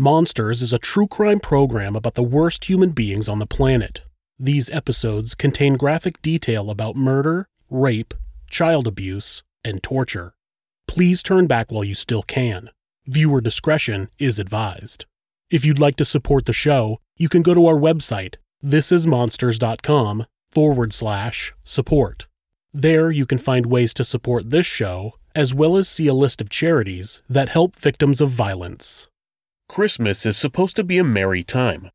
Monsters is a true crime program about the worst human beings on the planet. These episodes contain graphic detail about murder, rape, child abuse, and torture. Please turn back while you still can. Viewer discretion is advised. If you'd like to support the show, you can go to our website, thisismonsters.com forward slash support. There you can find ways to support this show, as well as see a list of charities that help victims of violence. Christmas is supposed to be a merry time,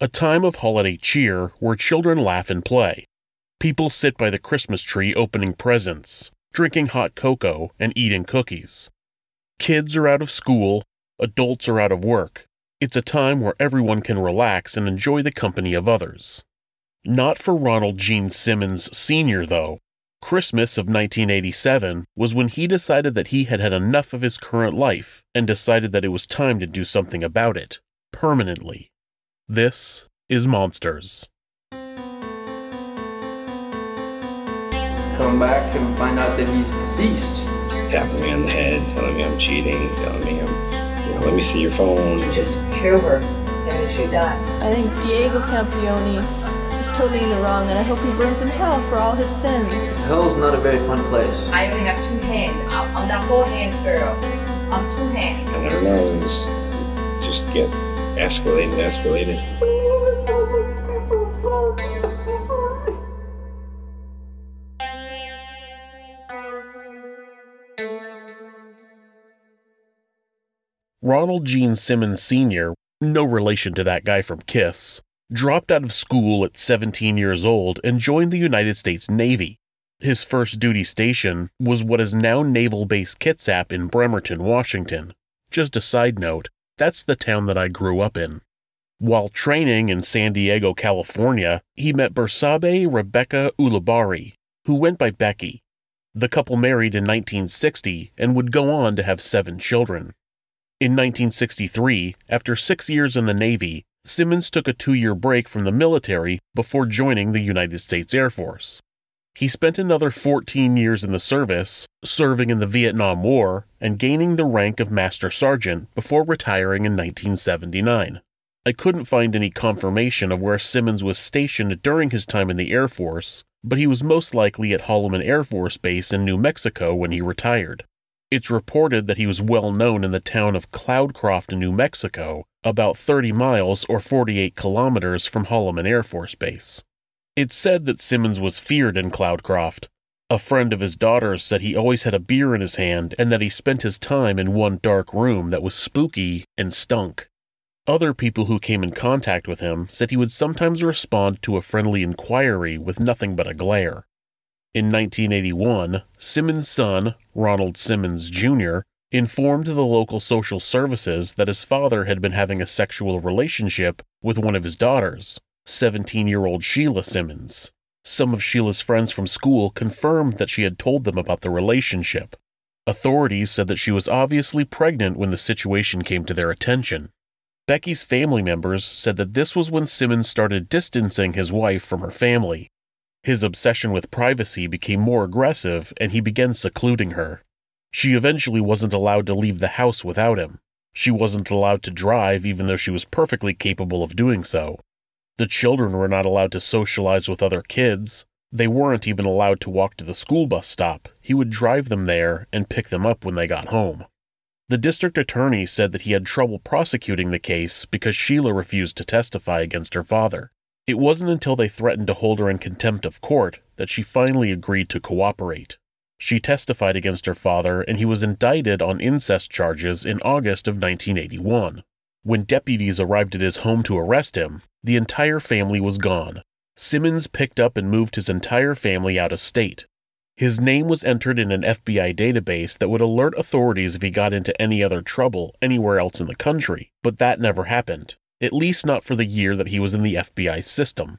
a time of holiday cheer where children laugh and play. People sit by the Christmas tree opening presents, drinking hot cocoa, and eating cookies. Kids are out of school, adults are out of work. It's a time where everyone can relax and enjoy the company of others. Not for Ronald Gene Simmons Sr., though. Christmas of 1987 was when he decided that he had had enough of his current life and decided that it was time to do something about it, permanently. This is Monsters. Come back and find out that he's deceased. tapping me on the head, telling me I'm cheating, telling me I'm, you know, let me see your phone. Just kill her, and she died. I think Diego Campione is totally in the wrong, and I hope he burns in hell for all his sins. Hell's not a very fun place. I only have two hands. I'm, I'm not four hands girl. I'm two hands. And our nerves just get escalated, escalated. Ronald Gene Simmons Sr., no relation to that guy from Kiss, dropped out of school at 17 years old and joined the United States Navy. His first duty station was what is now Naval Base Kitsap in Bremerton, Washington. Just a side note, that's the town that I grew up in. While training in San Diego, California, he met Bersabe Rebecca Ulibarri, who went by Becky. The couple married in 1960 and would go on to have seven children. In 1963, after six years in the Navy, Simmons took a two year break from the military before joining the United States Air Force. He spent another 14 years in the service, serving in the Vietnam War, and gaining the rank of Master Sergeant before retiring in 1979. I couldn't find any confirmation of where Simmons was stationed during his time in the Air Force, but he was most likely at Holloman Air Force Base in New Mexico when he retired. It's reported that he was well known in the town of Cloudcroft, New Mexico, about 30 miles or 48 kilometers from Holloman Air Force Base. It's said that Simmons was feared in Cloudcroft. A friend of his daughter's said he always had a beer in his hand and that he spent his time in one dark room that was spooky and stunk. Other people who came in contact with him said he would sometimes respond to a friendly inquiry with nothing but a glare. In 1981, Simmons' son, Ronald Simmons Jr., informed the local social services that his father had been having a sexual relationship with one of his daughters, 17 year old Sheila Simmons. Some of Sheila's friends from school confirmed that she had told them about the relationship. Authorities said that she was obviously pregnant when the situation came to their attention. Becky's family members said that this was when Simmons started distancing his wife from her family. His obsession with privacy became more aggressive and he began secluding her. She eventually wasn't allowed to leave the house without him. She wasn't allowed to drive even though she was perfectly capable of doing so. The children were not allowed to socialize with other kids. They weren't even allowed to walk to the school bus stop. He would drive them there and pick them up when they got home. The district attorney said that he had trouble prosecuting the case because Sheila refused to testify against her father. It wasn't until they threatened to hold her in contempt of court that she finally agreed to cooperate. She testified against her father and he was indicted on incest charges in August of 1981. When deputies arrived at his home to arrest him, the entire family was gone. Simmons picked up and moved his entire family out of state. His name was entered in an FBI database that would alert authorities if he got into any other trouble anywhere else in the country, but that never happened, at least not for the year that he was in the FBI system.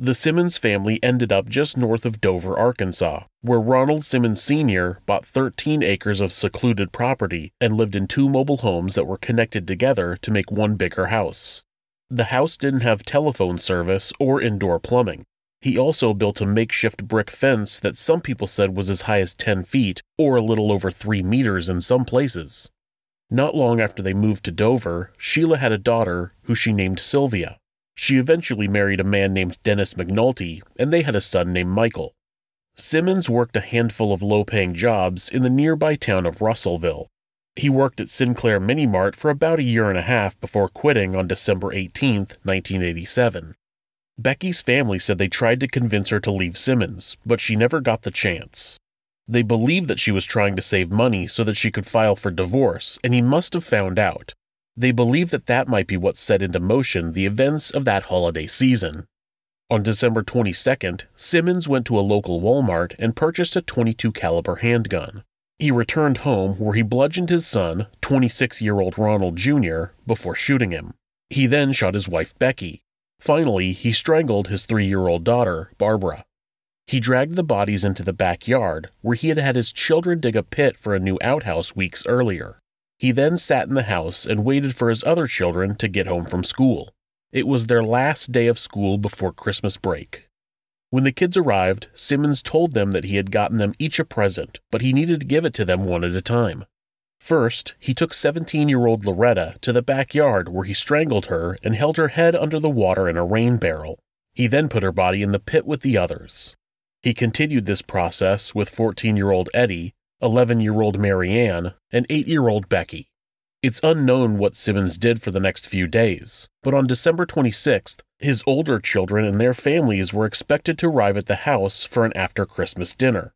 The Simmons family ended up just north of Dover, Arkansas, where Ronald Simmons Sr. bought 13 acres of secluded property and lived in two mobile homes that were connected together to make one bigger house. The house didn't have telephone service or indoor plumbing. He also built a makeshift brick fence that some people said was as high as 10 feet or a little over 3 meters in some places. Not long after they moved to Dover, Sheila had a daughter who she named Sylvia. She eventually married a man named Dennis McNulty, and they had a son named Michael. Simmons worked a handful of low paying jobs in the nearby town of Russellville. He worked at Sinclair Mini Mart for about a year and a half before quitting on December 18, 1987. Becky's family said they tried to convince her to leave Simmons, but she never got the chance. They believed that she was trying to save money so that she could file for divorce, and he must have found out. They believe that that might be what set into motion the events of that holiday season. On December 22nd, Simmons went to a local Walmart and purchased a 22 caliber handgun. He returned home where he bludgeoned his son, 26-year-old Ronald Jr., before shooting him. He then shot his wife Becky. Finally, he strangled his 3-year-old daughter, Barbara. He dragged the bodies into the backyard where he had had his children dig a pit for a new outhouse weeks earlier. He then sat in the house and waited for his other children to get home from school. It was their last day of school before Christmas break. When the kids arrived, Simmons told them that he had gotten them each a present, but he needed to give it to them one at a time. First, he took 17 year old Loretta to the backyard where he strangled her and held her head under the water in a rain barrel. He then put her body in the pit with the others. He continued this process with 14 year old Eddie, 11 year old Marianne, and 8 year old Becky. It's unknown what Simmons did for the next few days, but on December 26th, his older children and their families were expected to arrive at the house for an after Christmas dinner.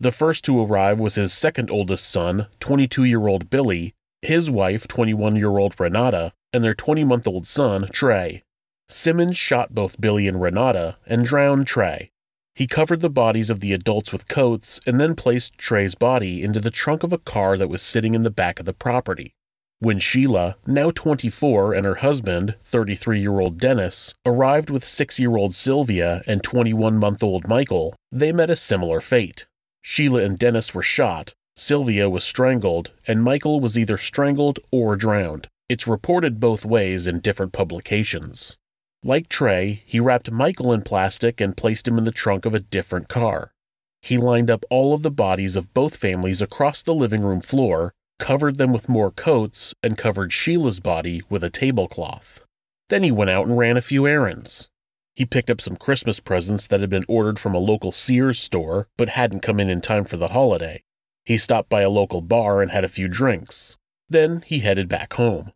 The first to arrive was his second oldest son, 22 year old Billy, his wife, 21 year old Renata, and their 20 month old son, Trey. Simmons shot both Billy and Renata and drowned Trey. He covered the bodies of the adults with coats and then placed Trey's body into the trunk of a car that was sitting in the back of the property. When Sheila, now 24, and her husband, 33 year old Dennis, arrived with 6 year old Sylvia and 21 month old Michael, they met a similar fate. Sheila and Dennis were shot, Sylvia was strangled, and Michael was either strangled or drowned. It's reported both ways in different publications. Like Trey, he wrapped Michael in plastic and placed him in the trunk of a different car. He lined up all of the bodies of both families across the living room floor covered them with more coats, and covered Sheila's body with a tablecloth. Then he went out and ran a few errands. He picked up some Christmas presents that had been ordered from a local Sears store but hadn't come in in time for the holiday. He stopped by a local bar and had a few drinks. Then he headed back home.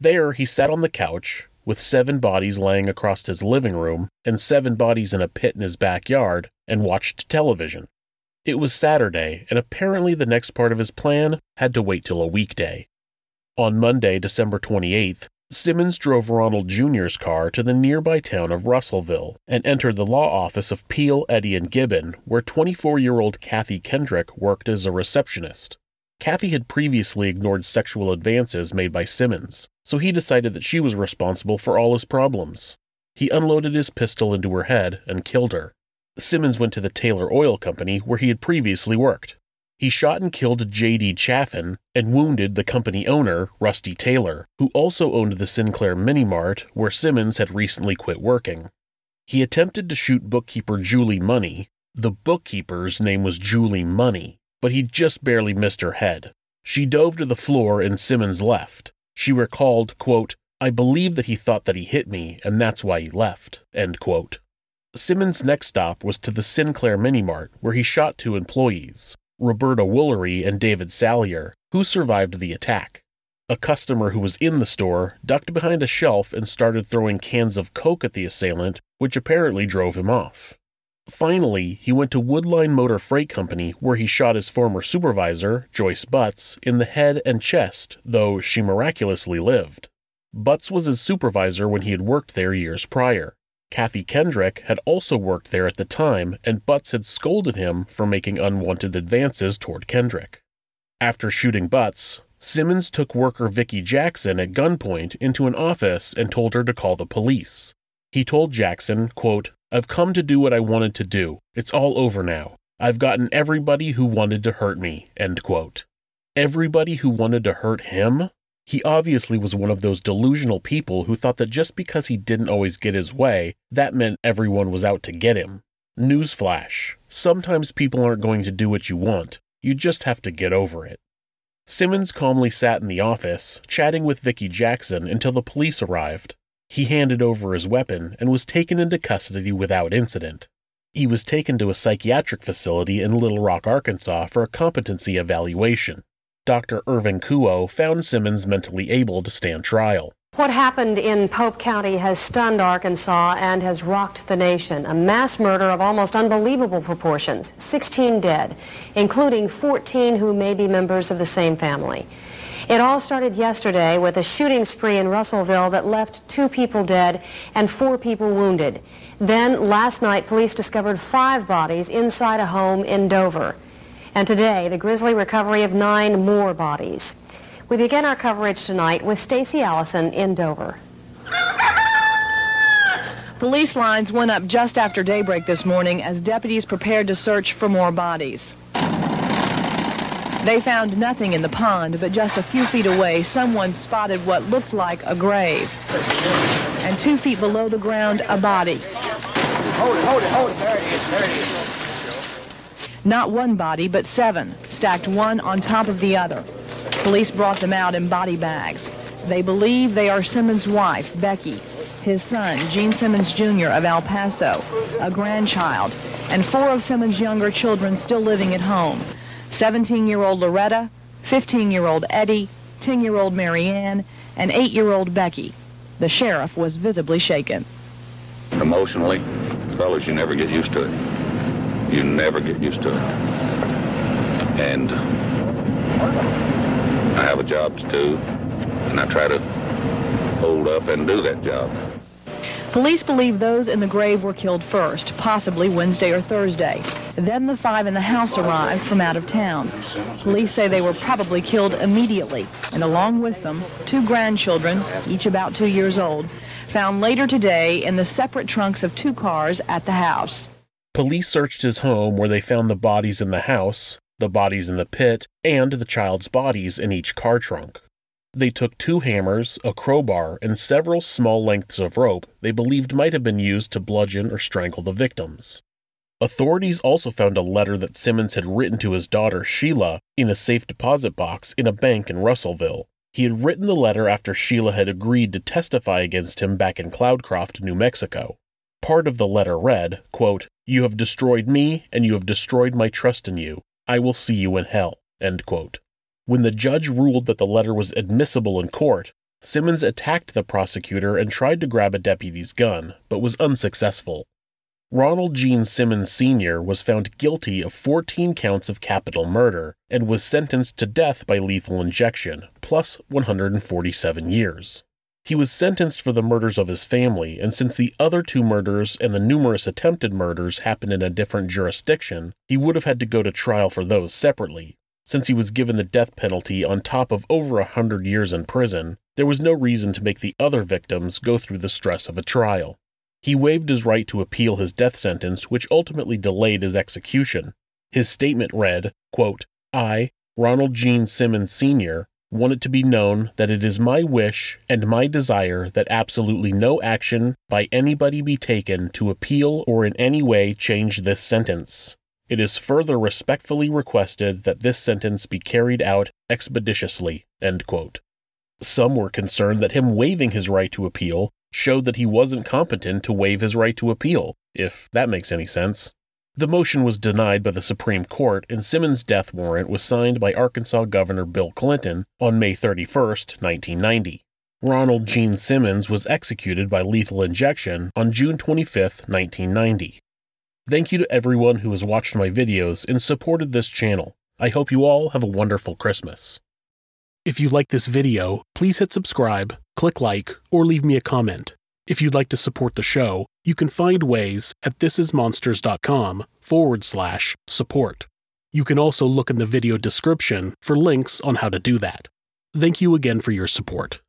There he sat on the couch, with seven bodies laying across his living room and seven bodies in a pit in his backyard, and watched television. It was Saturday, and apparently the next part of his plan had to wait till a weekday. On Monday, December 28th, Simmons drove Ronald Jr.'s car to the nearby town of Russellville and entered the law office of Peel, Eddy, and Gibbon, where 24 year old Kathy Kendrick worked as a receptionist. Kathy had previously ignored sexual advances made by Simmons, so he decided that she was responsible for all his problems. He unloaded his pistol into her head and killed her. Simmons went to the Taylor Oil Company where he had previously worked. He shot and killed J.D. Chaffin and wounded the company owner, Rusty Taylor, who also owned the Sinclair Mini Mart where Simmons had recently quit working. He attempted to shoot bookkeeper Julie Money. The bookkeeper's name was Julie Money, but he just barely missed her head. She dove to the floor and Simmons left. She recalled, quote, I believe that he thought that he hit me, and that's why he left. End quote. Simmons' next stop was to the Sinclair Mini Mart, where he shot two employees, Roberta Woolery and David Salyer, who survived the attack. A customer who was in the store ducked behind a shelf and started throwing cans of Coke at the assailant, which apparently drove him off. Finally, he went to Woodline Motor Freight Company, where he shot his former supervisor, Joyce Butts, in the head and chest, though she miraculously lived. Butts was his supervisor when he had worked there years prior. Kathy Kendrick had also worked there at the time, and Butts had scolded him for making unwanted advances toward Kendrick. After shooting Butts, Simmons took worker Vicky Jackson at gunpoint into an office and told her to call the police. He told Jackson, quote, I've come to do what I wanted to do. It's all over now. I've gotten everybody who wanted to hurt me. End quote. Everybody who wanted to hurt him? He obviously was one of those delusional people who thought that just because he didn't always get his way, that meant everyone was out to get him. Newsflash sometimes people aren't going to do what you want, you just have to get over it. Simmons calmly sat in the office, chatting with Vicky Jackson until the police arrived. He handed over his weapon and was taken into custody without incident. He was taken to a psychiatric facility in Little Rock, Arkansas for a competency evaluation. Dr. Irvin Kuo found Simmons mentally able to stand trial. What happened in Pope County has stunned Arkansas and has rocked the nation. A mass murder of almost unbelievable proportions 16 dead, including 14 who may be members of the same family. It all started yesterday with a shooting spree in Russellville that left two people dead and four people wounded. Then, last night, police discovered five bodies inside a home in Dover. And today, the grisly recovery of nine more bodies. We begin our coverage tonight with Stacy Allison in Dover. Police lines went up just after daybreak this morning as deputies prepared to search for more bodies. They found nothing in the pond, but just a few feet away, someone spotted what looked like a grave. And two feet below the ground, a body. Hold it, hold it, hold it. There it is, there it is. Not one body, but seven, stacked one on top of the other. Police brought them out in body bags. They believe they are Simmons' wife, Becky, his son, Gene Simmons Jr. of El Paso, a grandchild, and four of Simmons' younger children still living at home. 17-year-old Loretta, 15-year-old Eddie, 10-year-old Marianne, and 8-year-old Becky. The sheriff was visibly shaken. Emotionally, fellas, you never get used to it. You never get used to it. And I have a job to do, and I try to hold up and do that job. Police believe those in the grave were killed first, possibly Wednesday or Thursday. Then the five in the house arrived from out of town. Police say they were probably killed immediately, and along with them, two grandchildren, each about two years old, found later today in the separate trunks of two cars at the house. Police searched his home where they found the bodies in the house, the bodies in the pit, and the child's bodies in each car trunk. They took two hammers, a crowbar, and several small lengths of rope they believed might have been used to bludgeon or strangle the victims. Authorities also found a letter that Simmons had written to his daughter Sheila in a safe deposit box in a bank in Russellville. He had written the letter after Sheila had agreed to testify against him back in Cloudcroft, New Mexico. Part of the letter read, quote, You have destroyed me, and you have destroyed my trust in you. I will see you in hell. End quote. When the judge ruled that the letter was admissible in court, Simmons attacked the prosecutor and tried to grab a deputy's gun, but was unsuccessful. Ronald Gene Simmons Sr. was found guilty of 14 counts of capital murder and was sentenced to death by lethal injection, plus 147 years. He was sentenced for the murders of his family, and since the other two murders and the numerous attempted murders happened in a different jurisdiction, he would have had to go to trial for those separately. Since he was given the death penalty on top of over a hundred years in prison, there was no reason to make the other victims go through the stress of a trial. He waived his right to appeal his death sentence, which ultimately delayed his execution. His statement read, quote, I, Ronald Gene Simmons Sr., want it to be known that it is my wish and my desire that absolutely no action by anybody be taken to appeal or in any way change this sentence. It is further respectfully requested that this sentence be carried out expeditiously. Some were concerned that him waiving his right to appeal showed that he wasn't competent to waive his right to appeal, if that makes any sense. The motion was denied by the Supreme Court, and Simmons' death warrant was signed by Arkansas Governor Bill Clinton on May 31, 1990. Ronald Gene Simmons was executed by lethal injection on June 25, 1990. Thank you to everyone who has watched my videos and supported this channel. I hope you all have a wonderful Christmas. If you like this video, please hit subscribe, click like, or leave me a comment. If you'd like to support the show, you can find ways at thisismonsters.com forward slash support. You can also look in the video description for links on how to do that. Thank you again for your support.